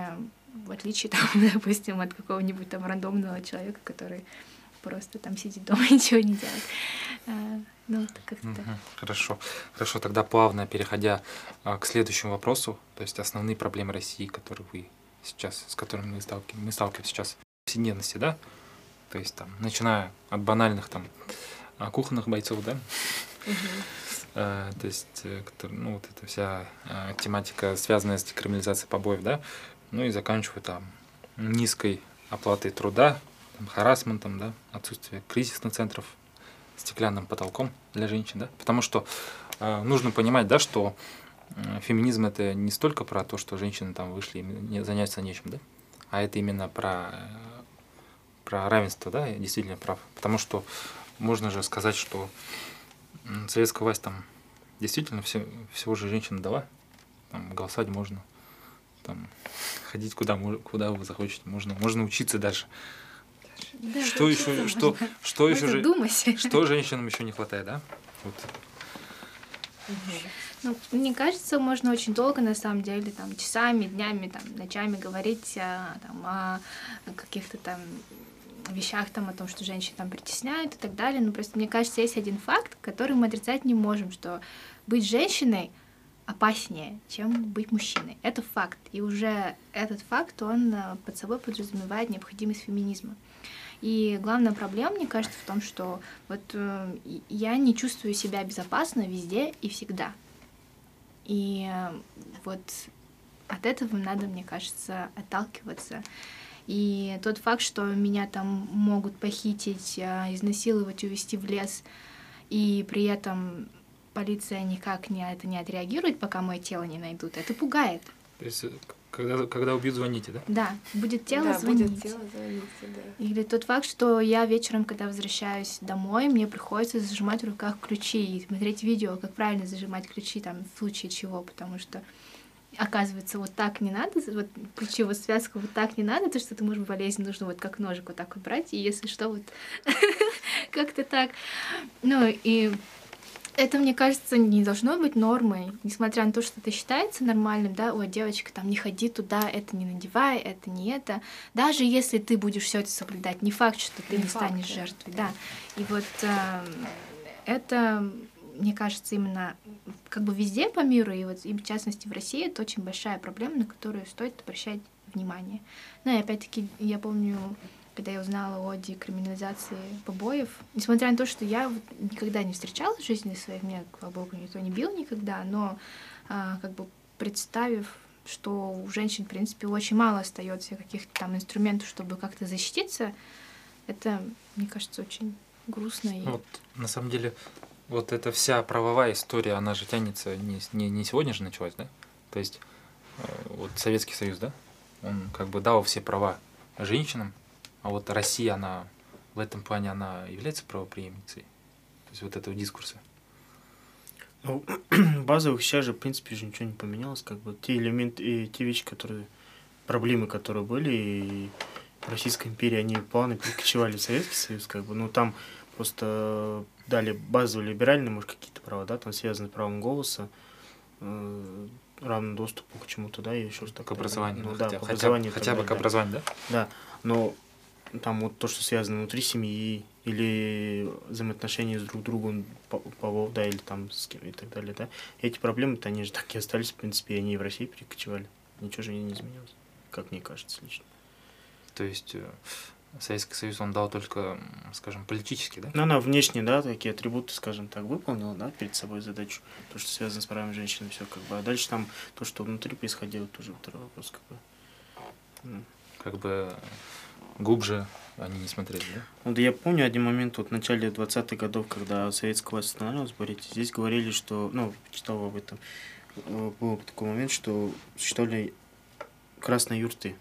Speaker 3: в отличие, там, допустим, от какого-нибудь там рандомного человека, который просто там сидит дома и ничего не делает. А, Ну, как-то.
Speaker 1: Хорошо. Хорошо, тогда плавно переходя а, к следующему вопросу, то есть основные проблемы России, которые вы сейчас, с которыми мы сталкиваемся, мы сталкиваемся сейчас в повседневности, да? То есть там, начиная от банальных там а, кухонных бойцов, да? Э, то есть, э, ну, вот эта вся э, тематика, связанная с декриминализацией побоев, да, ну и заканчивая там низкой оплатой труда, там, харасментом, да, отсутствие кризисных центров, стеклянным потолком для женщин, да, потому что э, нужно понимать, да, что э, феминизм это не столько про то, что женщины там вышли, не, заняться нечем, да, а это именно про, э, про равенство, да, действительно прав, потому что можно же сказать, что советская власть там действительно все, всего же женщина дала. Там голосовать можно. Там ходить куда, куда вы захочете. Можно, можно учиться даже.
Speaker 3: Да,
Speaker 1: Что еще, что,
Speaker 3: можно.
Speaker 1: что еще
Speaker 3: Можно
Speaker 1: же,
Speaker 3: думать.
Speaker 1: что женщинам еще не хватает, да? Вот.
Speaker 3: Ну, мне кажется, можно очень долго, на самом деле, там, часами, днями, там, ночами говорить а, там, о каких-то там вещах, там, о том, что женщин там притесняют и так далее. Но просто, мне кажется, есть один факт, который мы отрицать не можем, что быть женщиной опаснее, чем быть мужчиной. Это факт. И уже этот факт, он а, под собой подразумевает необходимость феминизма. И главная проблема, мне кажется, в том, что вот э, я не чувствую себя безопасно везде и всегда. И э, вот от этого надо, мне кажется, отталкиваться. И тот факт, что меня там могут похитить, э, изнасиловать, увезти в лес, и при этом полиция никак не, это не отреагирует, пока мое тело не найдут, это пугает.
Speaker 1: То есть, э, когда, когда убьют, звоните, да?
Speaker 3: Да, будет тело,
Speaker 2: да,
Speaker 3: звоните.
Speaker 2: будет тело, звоните, да.
Speaker 3: Или тот факт, что я вечером, когда возвращаюсь домой, мне приходится зажимать в руках ключи и смотреть видео, как правильно зажимать ключи, там, в случае чего, потому что оказывается, вот так не надо, вот ключевую связку вот так не надо, то что ты можешь болезнь, нужно вот как ножик вот так вот брать, и если что, вот как-то так. Ну, и это, мне кажется, не должно быть нормой, несмотря на то, что это считается нормальным, да, ой, девочка, там, не ходи туда, это не надевай, это не это. Даже если ты будешь все это соблюдать, не факт, что ты
Speaker 2: Не
Speaker 3: не,
Speaker 2: факт,
Speaker 3: станешь
Speaker 2: да.
Speaker 3: жертвой, да. И вот эм, это, мне кажется, именно как бы везде по миру, и вот и в частности в России, это очень большая проблема, на которую стоит обращать внимание. Ну и опять-таки, я помню, когда я узнала о декриминализации побоев, несмотря на то, что я никогда не встречала в жизни своей, меня, слава богу, никто не бил никогда, но а, как бы представив, что у женщин, в принципе, очень мало остается каких-то там инструментов, чтобы как-то защититься, это, мне кажется, очень грустно. И...
Speaker 1: Вот, на самом деле, вот эта вся правовая история, она же тянется не, не, не сегодня же началась, да? То есть, э, вот Советский Союз, да? Он как бы дал все права женщинам, а вот Россия, она в этом плане, она является правоприемницей. То есть вот этого дискурса.
Speaker 4: Ну, базовых сейчас же, в принципе, же ничего не поменялось. Как бы те элементы и те вещи, которые проблемы, которые были и Российской империи, они плавно перекочевали в Советский Союз, как бы, ну там просто дали базовые либеральные, может, какие-то права, да, там связаны с правом голоса, э, равным доступу к чему-то, да, и еще что-то.
Speaker 1: К образованию.
Speaker 4: Ну,
Speaker 1: ну,
Speaker 4: да,
Speaker 1: хотя,
Speaker 4: к
Speaker 1: хотя,
Speaker 4: образованию. так
Speaker 1: хотя бы к образованию, да?
Speaker 4: Да, но там вот то, что связано внутри семьи или взаимоотношения с друг другом по- полов, да, или там с кем и так далее, да. Эти проблемы-то они же так и остались, в принципе, и они и в России перекочевали. Ничего же не изменилось, как мне кажется лично.
Speaker 1: То есть э, Советский Союз, он дал только, скажем, политический, да?
Speaker 4: Но она внешне, да, такие атрибуты, скажем так, выполнила, да, перед собой задачу, то, что связано с правами женщин, все как бы. А дальше там то, что внутри происходило, тоже второй вопрос, как бы. Ну.
Speaker 1: Как бы глубже они не смотрели, да?
Speaker 4: Ну, да я помню один момент вот в начале 20-х годов, когда советская власть останавливалась, говорите, здесь говорили, что, ну, читал об этом, э, был такой момент, что существовали красные юрты.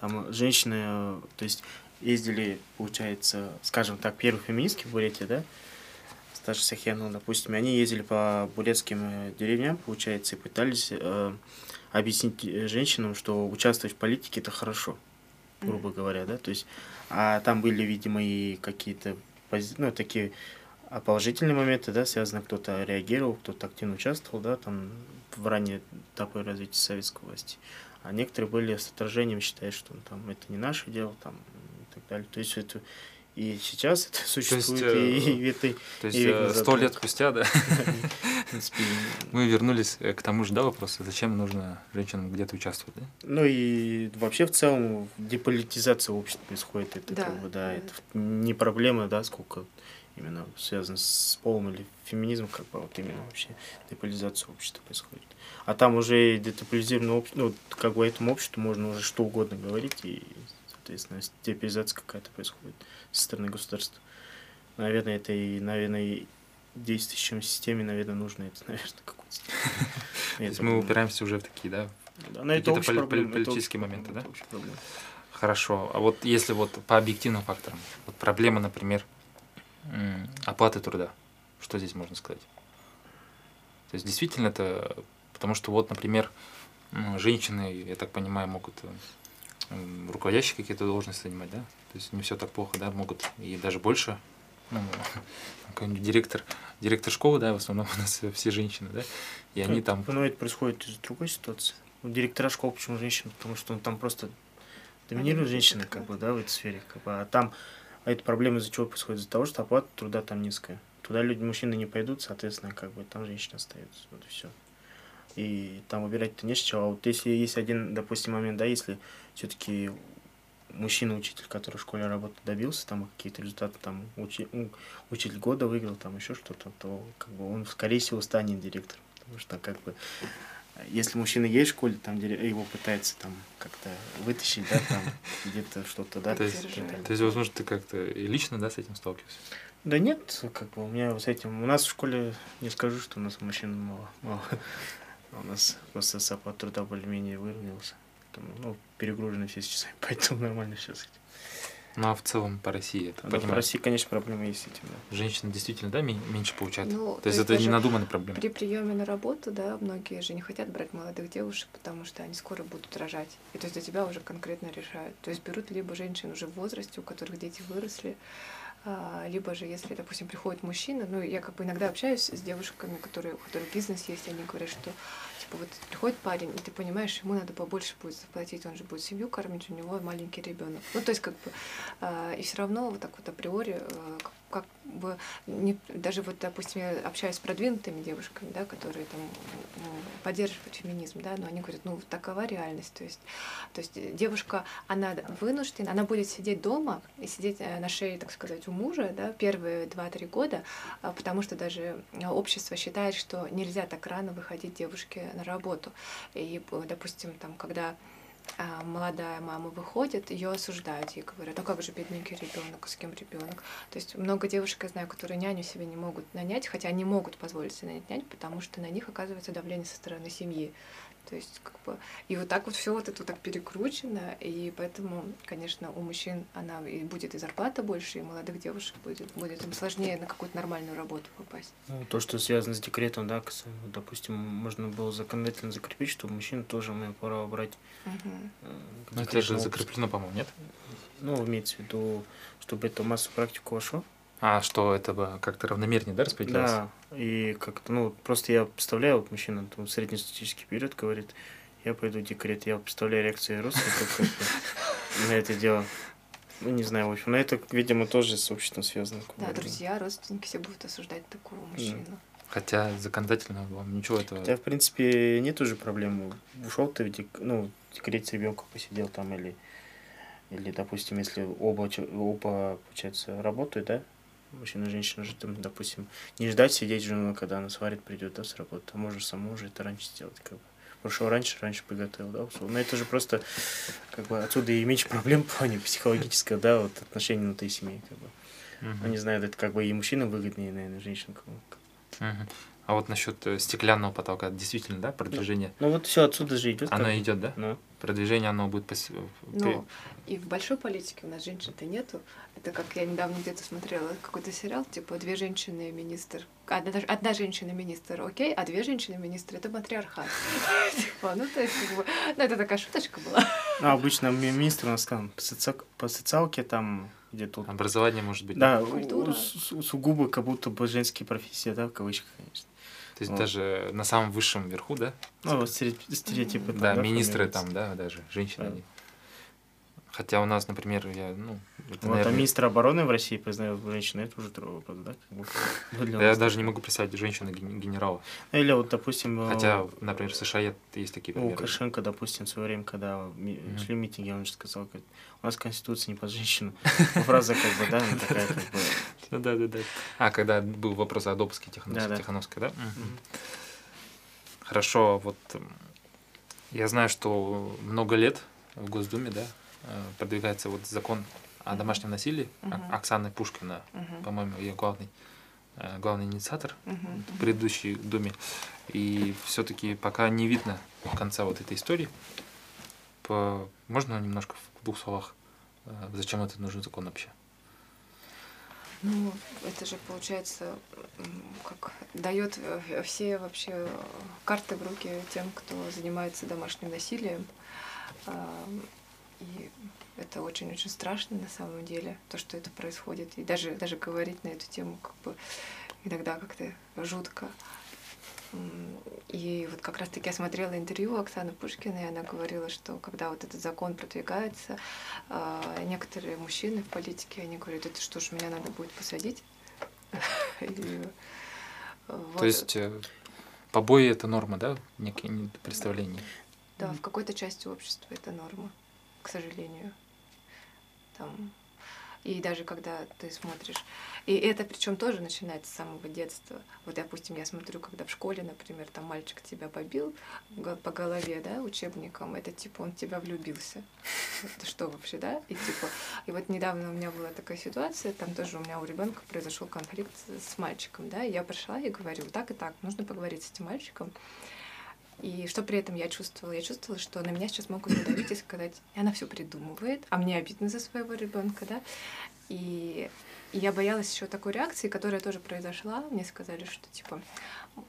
Speaker 4: Там женщины, э, то есть ездили, получается, скажем так, первые феминистки в Бурятии, да, Сташа Сахьяну, допустим, они ездили по бурятским э, деревням, получается, и пытались э, объяснить женщинам, что участвовать в политике это хорошо, грубо говоря, да, то есть, а там были, видимо, и какие-то, ну, такие положительные моменты, да, связаны, кто-то реагировал, кто-то активно участвовал, да, там, в ранней этапе развития советской власти. А некоторые были с отражением, считая, что ну, там это не наше дело, там, так далее. То есть это и сейчас это существует,
Speaker 1: то есть,
Speaker 4: и, и это
Speaker 1: То есть э, сто лет спустя, да, мы вернулись э, к тому же, да, вопросу, зачем нужно женщинам где-то участвовать, да?
Speaker 4: Ну и вообще в целом деполитизация общества происходит, это
Speaker 2: Да,
Speaker 4: как бы, да,
Speaker 2: да.
Speaker 4: это не проблема, да, сколько именно связано с полом или феминизмом, как бы вот именно вообще деполитизация общества происходит. А там уже детополизированное общество, ну, как бы этому обществу можно уже что угодно говорить, и, соответственно, деполитизация какая-то происходит со стороны государства. Наверное, это и, наверное, действующей системе, наверное, нужно это, наверное, какой-то...
Speaker 1: То есть мы упираемся уже в такие, да,
Speaker 4: Да, это
Speaker 1: политические моменты, да? Хорошо. А вот если вот по объективным факторам, вот проблема, например, оплаты труда, что здесь можно сказать? То есть действительно это, потому что вот, например, женщины, я так понимаю, могут э, руководящие какие-то должности занимать, да? То есть не все так плохо, да, могут и даже больше. Ну, какой-нибудь директор, директор школы, да, в основном у нас все женщины, да, и они там
Speaker 4: Ну, это происходит из другой ситуации. У директора школ почему женщины? Потому что ну, там просто доминируют
Speaker 2: Они
Speaker 4: женщины, как бы, да, в этой сфере. Как бы. А там а эта проблема из-за чего происходит? Из-за того, что оплата труда там низкая. Туда люди, мужчины не пойдут, соответственно, как бы там женщины остаются. Вот и все. И там выбирать-то не с чего. А вот если есть один, допустим, момент, да, если все-таки мужчина-учитель, который в школе работает, добился там какие-то результаты, там учи- учитель года выиграл, там еще что-то, то как бы он, скорее всего, станет директором. Потому что как бы если мужчина есть в школе, там его пытается там как-то вытащить, да, там где-то что-то, да.
Speaker 1: То есть,
Speaker 4: далее.
Speaker 1: то есть, возможно, ты как-то и лично, да, с этим сталкивался?
Speaker 4: Да нет, как бы у меня с этим... У нас в школе, не скажу, что у нас мужчин мало. мало. У нас просто сапа труда более-менее выровнялся. Там, ну, перегружены все с часами, поэтому нормально сейчас.
Speaker 1: Ну, а в целом по России, так
Speaker 4: Да, в
Speaker 1: понимаю,
Speaker 4: России, конечно, проблемы есть с этим, да.
Speaker 1: женщины действительно, да, мен- меньше получают?
Speaker 2: Ну,
Speaker 1: то,
Speaker 2: то
Speaker 1: есть это не надуманная проблема?
Speaker 2: При приеме на работу, да, многие же не хотят брать молодых девушек, потому что они скоро будут рожать. И то есть за тебя уже конкретно решают. То есть берут либо женщин уже в возрасте, у которых дети выросли, либо же, если, допустим, приходит мужчина, ну, я как бы иногда общаюсь с девушками, которые, у которых бизнес есть, они говорят, что, типа, вот приходит парень, и ты понимаешь, ему надо побольше будет заплатить, он же будет семью кормить, у него маленький ребенок. Ну, то есть, как бы, а, и все равно вот так вот априори, э, как, бы, не, даже вот, допустим, я общаюсь с продвинутыми девушками, да, которые там ну, поддерживают феминизм, да, но они говорят, ну, такова реальность, то есть, то есть э, девушка, она вынуждена, она будет сидеть дома и сидеть э, на шее, так сказать, у мужа, да, первые 2-3 года, а, потому что даже э, общество считает, что нельзя так рано выходить девушке на работу. И, э, допустим, там, когда молодая мама выходит, ее осуждают, ей говорят, а как же бедненький ребенок, с кем ребенок? То есть много девушек, я знаю, которые няню себе не могут нанять, хотя они могут позволить себе нанять нянь, потому что на них оказывается давление со стороны семьи. То есть, как бы, и вот так вот все вот это вот так перекручено, и поэтому, конечно, у мужчин она и будет и зарплата больше, и молодых девушек будет, будет им сложнее на какую-то нормальную работу попасть.
Speaker 4: Ну, то, что связано с декретом, да, допустим, можно было законодательно закрепить, что мужчина тоже имеет право брать
Speaker 2: Мгм.
Speaker 4: э,
Speaker 1: Ну, это же закреплено, по-моему, нет?
Speaker 4: Ну, имеется в виду, чтобы это в массовую практику вошло.
Speaker 1: А, что это бы как-то равномернее, да, распределялось?
Speaker 4: Да, и как-то, ну, просто я представляю, вот мужчина там среднестатистический период говорит, я пойду в декрет, я представляю реакции родственников как бы на это дело. Ну, не знаю, в общем, но это, видимо, тоже с обществом связано.
Speaker 2: Да, друзья, родственники все будут осуждать такого мужчину.
Speaker 1: Хотя законодательно вам ничего этого...
Speaker 4: Хотя, в принципе, нет уже проблемы. Ушел ты в дек... ну, в декрете с ребенком посидел там или, или, допустим, если оба, оба, получается, работают, да, мужчина и женщина же там, допустим, не ждать сидеть жену, когда она сварит, придет, да, с работы, а можно саму уже это раньше сделать, как бы. Пошел раньше, раньше приготовил, да, условно. Но это же просто, как бы, отсюда и меньше проблем в плане психологического, да, вот отношений внутри семьи, как бы.
Speaker 1: Мгм.
Speaker 4: Ну, не знаю, это как бы и мужчинам выгоднее, наверное, женщинам. как бы.
Speaker 1: Мгм. А вот насчет э, стеклянного потолка, действительно, да, продвижение?
Speaker 4: Ну вот все отсюда же идет.
Speaker 1: Оно идет, да?
Speaker 4: Ну,
Speaker 1: Продвижение, оно будет... пос-
Speaker 2: Ну, и в большой политике у нас женщин-то нету. Это как я недавно где-то смотрела какой-то сериал, типа две женщины министр. Одна, одна женщина министр, окей, а две женщины министр это матриархат. Типа, Ну, то есть, как бы, ну, это такая шуточка была.
Speaker 4: а обычно ми- министр у нас там по социалке там где-то... вот-
Speaker 1: Образование может быть.
Speaker 4: Да,
Speaker 2: Культура.
Speaker 4: су- сугубо как будто бы женские профессии, да, в кавычках, конечно.
Speaker 1: То есть
Speaker 4: Вот.
Speaker 1: даже на самом высшем верху, да?
Speaker 4: Ну, вот стере- стереотипы. там,
Speaker 1: Да, министры там, да, даже женщины.
Speaker 4: Да.
Speaker 1: они. Хотя у нас, например, я, ну, это,
Speaker 4: Вот, а
Speaker 1: наверное,
Speaker 4: министр обороны в России признает женщину, это уже другой вопрос, да? Как
Speaker 1: я даже не могу представить женщину ген- генерала.
Speaker 4: Ну, Или вот, допустим, э,
Speaker 1: Хотя, например, в США есть такие примеры.
Speaker 4: Лукашенко, допустим, в свое время, когда шли митинги, он же сказал, говорит, у нас конституция не под женщину. Ну, Фраза как бы, да, такая как бы...
Speaker 1: Ну Да, да, да. А, когда был вопрос о допуске Тихановской,
Speaker 4: Да.
Speaker 1: Хорошо, вот я знаю, что много лет в Госдуме, да, продвигается вот закон о домашнем насилии.
Speaker 2: Мгм.
Speaker 1: Оксана Пушкина,
Speaker 2: Мгм,
Speaker 1: по-моему, ее главный, э, главный инициатор
Speaker 2: мгм,
Speaker 1: в предыдущей Думе. И все-таки пока не видно конца вот этой истории. По... Можно немножко в двух словах, э, зачем это нужен закон вообще?
Speaker 2: Ну, это же получается, как дает э, все вообще э, карты в руки тем, кто занимается домашним насилием. И это очень-очень страшно на самом деле, то, что это происходит. И даже, даже говорить на эту тему как бы иногда как-то жутко. И вот как раз-таки я смотрела интервью Оксаны Пушкиной, и она говорила, что когда вот этот закон продвигается, а, некоторые мужчины в политике, они говорят, это что ж, меня надо будет посадить? Э,
Speaker 1: То есть э, побои это норма, да, некие не- представления?
Speaker 2: Да, в какой-то части общества это норма, к сожалению. Там. И даже когда ты смотришь. И это причем тоже начинается с самого детства. Вот, допустим, я смотрю, когда в школе, например, там мальчик тебя побил по голове, да, учебником, это типа он в тебя влюбился. Это что вообще, да? И типа, и вот недавно у меня была такая ситуация, там тоже у меня у ребенка произошел конфликт с мальчиком, да, и я пришла и говорю, так и так, нужно поговорить с этим мальчиком. И что при этом я чувствовала? Я чувствовала, что на меня сейчас могут надавить и сказать, и она все придумывает, а мне обидно за своего ребенка, да. И, я боялась еще такой реакции, которая тоже произошла. Мне сказали, что типа,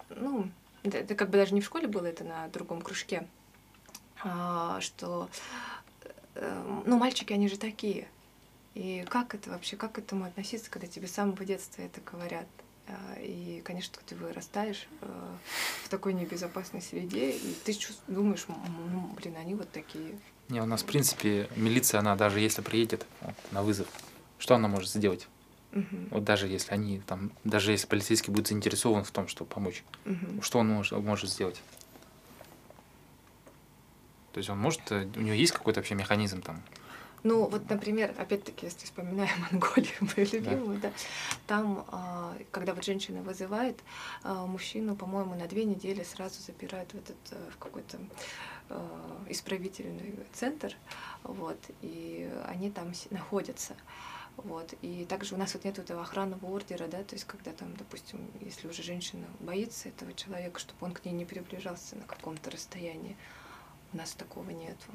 Speaker 2: ну, это, это как бы даже не в школе было, это на другом кружке, а, что, э, ну, мальчики, они же такие. И как это вообще, как к этому относиться, когда тебе с самого детства это говорят? А, И, конечно, ты вырастаешь э, в такой небезопасной среде, и ты думаешь, «М, ну, блин, они вот такие.
Speaker 1: Не, у нас, в принципе, милиция, она даже если приедет на вызов, что она может сделать?
Speaker 2: Мгм,
Speaker 1: Вот даже если они там, даже если полицейский будет заинтересован в том, чтобы помочь,
Speaker 2: мгм.
Speaker 1: что он может, может сделать? То есть он может, э, у него есть какой-то вообще механизм там?
Speaker 2: Ну, вот, например, опять-таки, если вспоминаем Монголию, мою любимую, да, там, а, когда вот женщина вызывает, а, мужчину, по-моему, на две недели сразу запирают в этот, э, в какой-то а, исправительный центр, вот, и они там находятся. Вот. И также у нас вот нет этого охранного ордера, да, то есть когда там, допустим, если уже женщина боится этого человека, чтобы он к ней не приближался на каком-то расстоянии, у нас такого нету.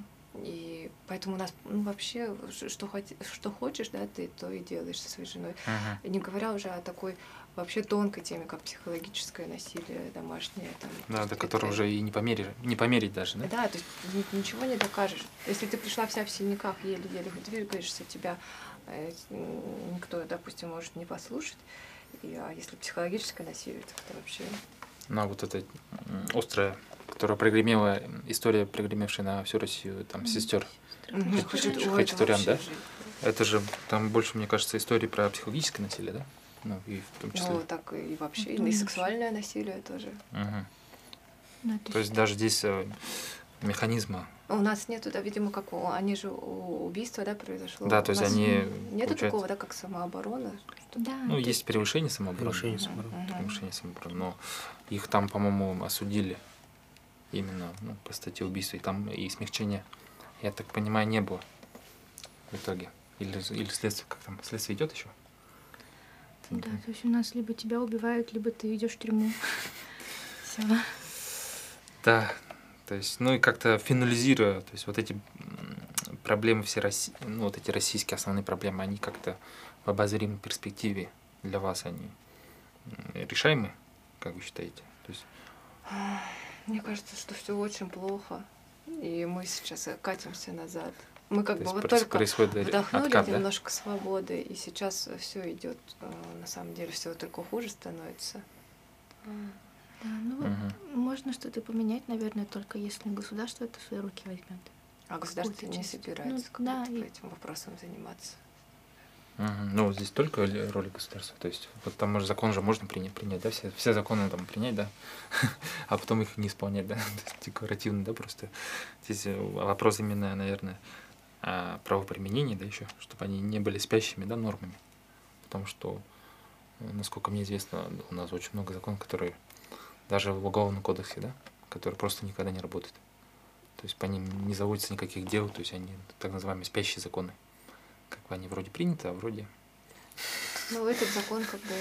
Speaker 2: И поэтому у нас ну, вообще, что, хоти- что хочешь, да, ты то и делаешь со своей женой. И Не говоря уже о такой вообще тонкой теме, как психологическое насилие домашнее. Там,
Speaker 1: Да, до которого
Speaker 2: это-
Speaker 1: уже и не померить, не померить даже, да?
Speaker 2: Да, то есть ни- ничего не докажешь. Если ты пришла вся в синяках, еле-еле двигаешься, тебя э, никто, допустим, может не послушать. И, а если психологическое насилие, то это вообще...
Speaker 1: На вот эта м, острая, которая прогремела, история, прогремевшая на всю Россию, там, сестер.
Speaker 2: Хачатурян,
Speaker 1: да? Это же там больше, мне кажется, история про психологическое насилие, да? Ну, и в том числе.
Speaker 2: Ну, так и вообще,
Speaker 3: Ну,
Speaker 2: и сексуальное насилие тоже.
Speaker 3: Да,
Speaker 1: То есть даже здесь э, механизма.
Speaker 2: У нас нету, да, видимо, как у, они же убийство, да, произошло.
Speaker 1: Да, то есть они,
Speaker 2: Нету
Speaker 1: получается-
Speaker 2: такого, да, как самооборона.
Speaker 3: Да,
Speaker 1: Ну,
Speaker 3: то
Speaker 1: есть превышение самообороны.
Speaker 4: Превышение самообороны.
Speaker 1: Превышение самообороны. Но их там, по-моему, осудили именно ну, по статье убийства. И там и смягчения, я так понимаю, не было в итоге. Или, или следствие, как там, следствие идет еще?
Speaker 3: Да, то есть у нас либо тебя убивают, либо ты идешь в тюрьму. Спасибо.
Speaker 1: Да, то есть, ну и как-то финализируя, то есть вот эти проблемы все России, ну вот эти российские основные проблемы, они как-то в обозримой перспективе для вас они решаемы, как вы считаете? То есть...
Speaker 2: Мне кажется, что все очень плохо, и мы сейчас катимся назад. Мы как
Speaker 1: То
Speaker 2: бы вот только вдохнули
Speaker 1: откат, да?
Speaker 2: немножко свободы, и сейчас все идет, э, на самом деле, все только хуже становится.
Speaker 3: Да, ну,
Speaker 1: Мгм.
Speaker 3: можно что-то поменять, наверное, только если государство это в свои руки возьмет.
Speaker 2: А государство
Speaker 3: Какую-то
Speaker 2: не
Speaker 3: часть.
Speaker 2: собирается
Speaker 3: Ну, да, и-
Speaker 2: этим вопросом заниматься.
Speaker 1: Ну, здесь только роль государства. То есть, вот там может, закон же можно принять, принять, да, все, все законы там принять, да, а потом их не исполнять, да, То есть декларативно, да, просто. Здесь э, вопрос именно, наверное, о правоприменении, да, еще, чтобы они не были спящими, да, нормами. Потому что, э, насколько мне известно, у нас очень много законов, которые даже в Уголовном кодексе, да, которые просто никогда не работают. То есть по ним не заводится никаких дел, то есть они так называемые спящие законы. Как бы они вроде приняты, а вроде
Speaker 2: Ну, этот закон, как бы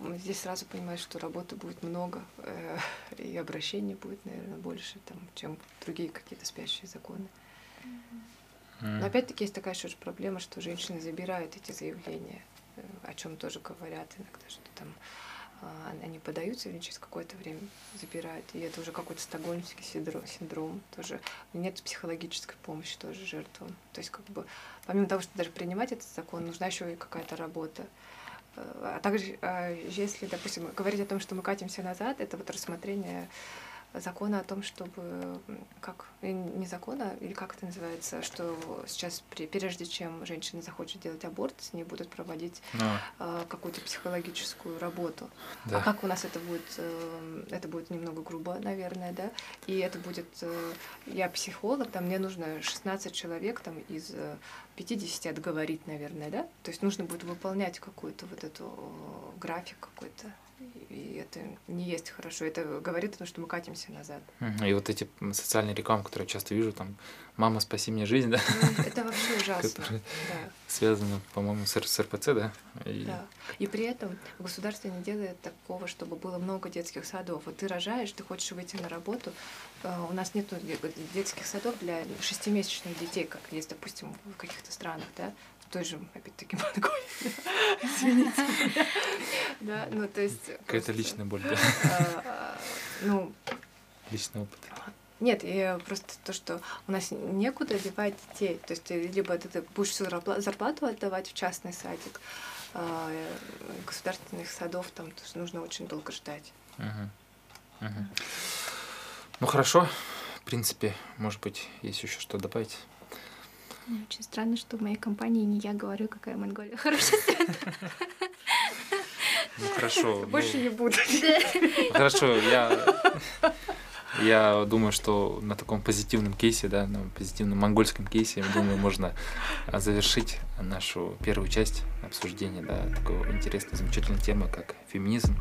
Speaker 2: он э, здесь сразу понимает, что работы будет много, э, и обращений будет, наверное, больше, там, чем другие какие-то спящие законы. Но опять-таки есть такая еще же проблема, что женщины забирают эти заявления, э, о чем тоже говорят иногда, что там они подаются или через какое-то время забирают. И это уже какой-то стокгольмский синдром, синдром тоже. Нет психологической помощи тоже жертвам. То есть как бы помимо того, что даже принимать этот закон, нужна еще и какая-то работа. Э, А также, а, если, допустим, говорить о том, что мы катимся назад, это вот рассмотрение закона о том, чтобы как э, не закона или как это называется, что сейчас при- прежде чем женщина захочет делать аборт, с ней будут проводить
Speaker 1: Ну,
Speaker 2: а, какую-то психологическую работу.
Speaker 1: да.
Speaker 2: А как у нас это будет? э, Это будет немного грубо, наверное, да? И это будет... э, Я психолог, там мне нужно 16 человек там из э, 50 отговорить, наверное, да? То есть нужно будет выполнять какую-то вот эту э, график какой-то. И это не есть хорошо. Это говорит о том, что мы катимся назад.
Speaker 1: И вот эти социальные рекламы, которые я часто вижу, там, мама, спаси мне жизнь, да,
Speaker 2: Ну, Это вообще ужасно. Да.
Speaker 1: связаны, по-моему, с, с РПЦ, да? И-
Speaker 2: Да. И при этом государство не делает такого, чтобы было много детских садов. Вот ты рожаешь, ты хочешь выйти на работу. э, У нас нет детских садов для шестимесячных детей, как есть, допустим, в каких-то странах, да, той же, опять-таки, Монголии. Извините. Да, ну то есть...
Speaker 1: Какая-то личная боль, да?
Speaker 2: а, Ну,
Speaker 1: Личный опыт.
Speaker 2: нет, и просто то, что у нас некуда девать детей. То есть либо ты, ты будешь всю зарпла- зарплату отдавать в частный садик, а, государственных садов там то есть нужно очень долго ждать.
Speaker 1: Мгм. Мгм. Ну хорошо, в принципе, может быть, есть еще что добавить.
Speaker 3: Мне очень странно, что в моей компании не я говорю, какая Монголия хорошая страна.
Speaker 1: Ну хорошо. ну,
Speaker 2: Больше не буду.
Speaker 1: Хорошо, я, я думаю, что на таком позитивном кейсе, да, на позитивном монгольском кейсе, я думаю, можно завершить нашу первую часть обсуждения, да, такой интересной, замечательной темы, как феминизм.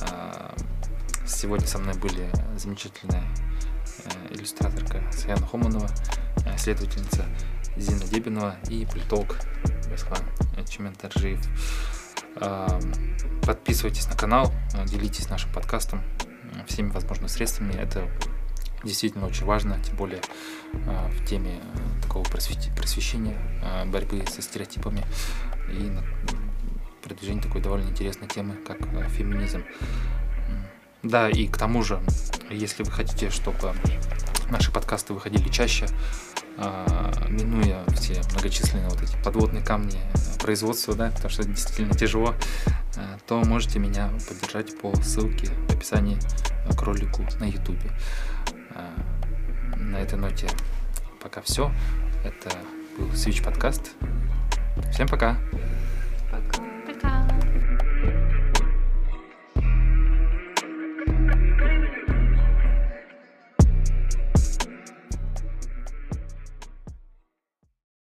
Speaker 1: А, Сегодня со мной были замечательная э, иллюстраторка Саяна Хоманова, э, исследовательница Зина Дебинова и политолог Беслан Чементаржиев. А, Подписывайтесь на канал, э, делитесь нашим подкастом э, всеми возможными средствами. Это действительно очень важно, тем более э, в теме э, такого просвещения, э, борьбы со стереотипами и продвижения такой довольно интересной темы, как э, феминизм. Да, и к тому же, если вы хотите, чтобы наши подкасты выходили чаще, минуя все многочисленные вот эти подводные камни э, производства, да, потому что это действительно тяжело, э, то можете меня поддержать по ссылке в описании э, к ролику на YouTube. На этой ноте пока все. Это был Switch подкаст. Всем пока.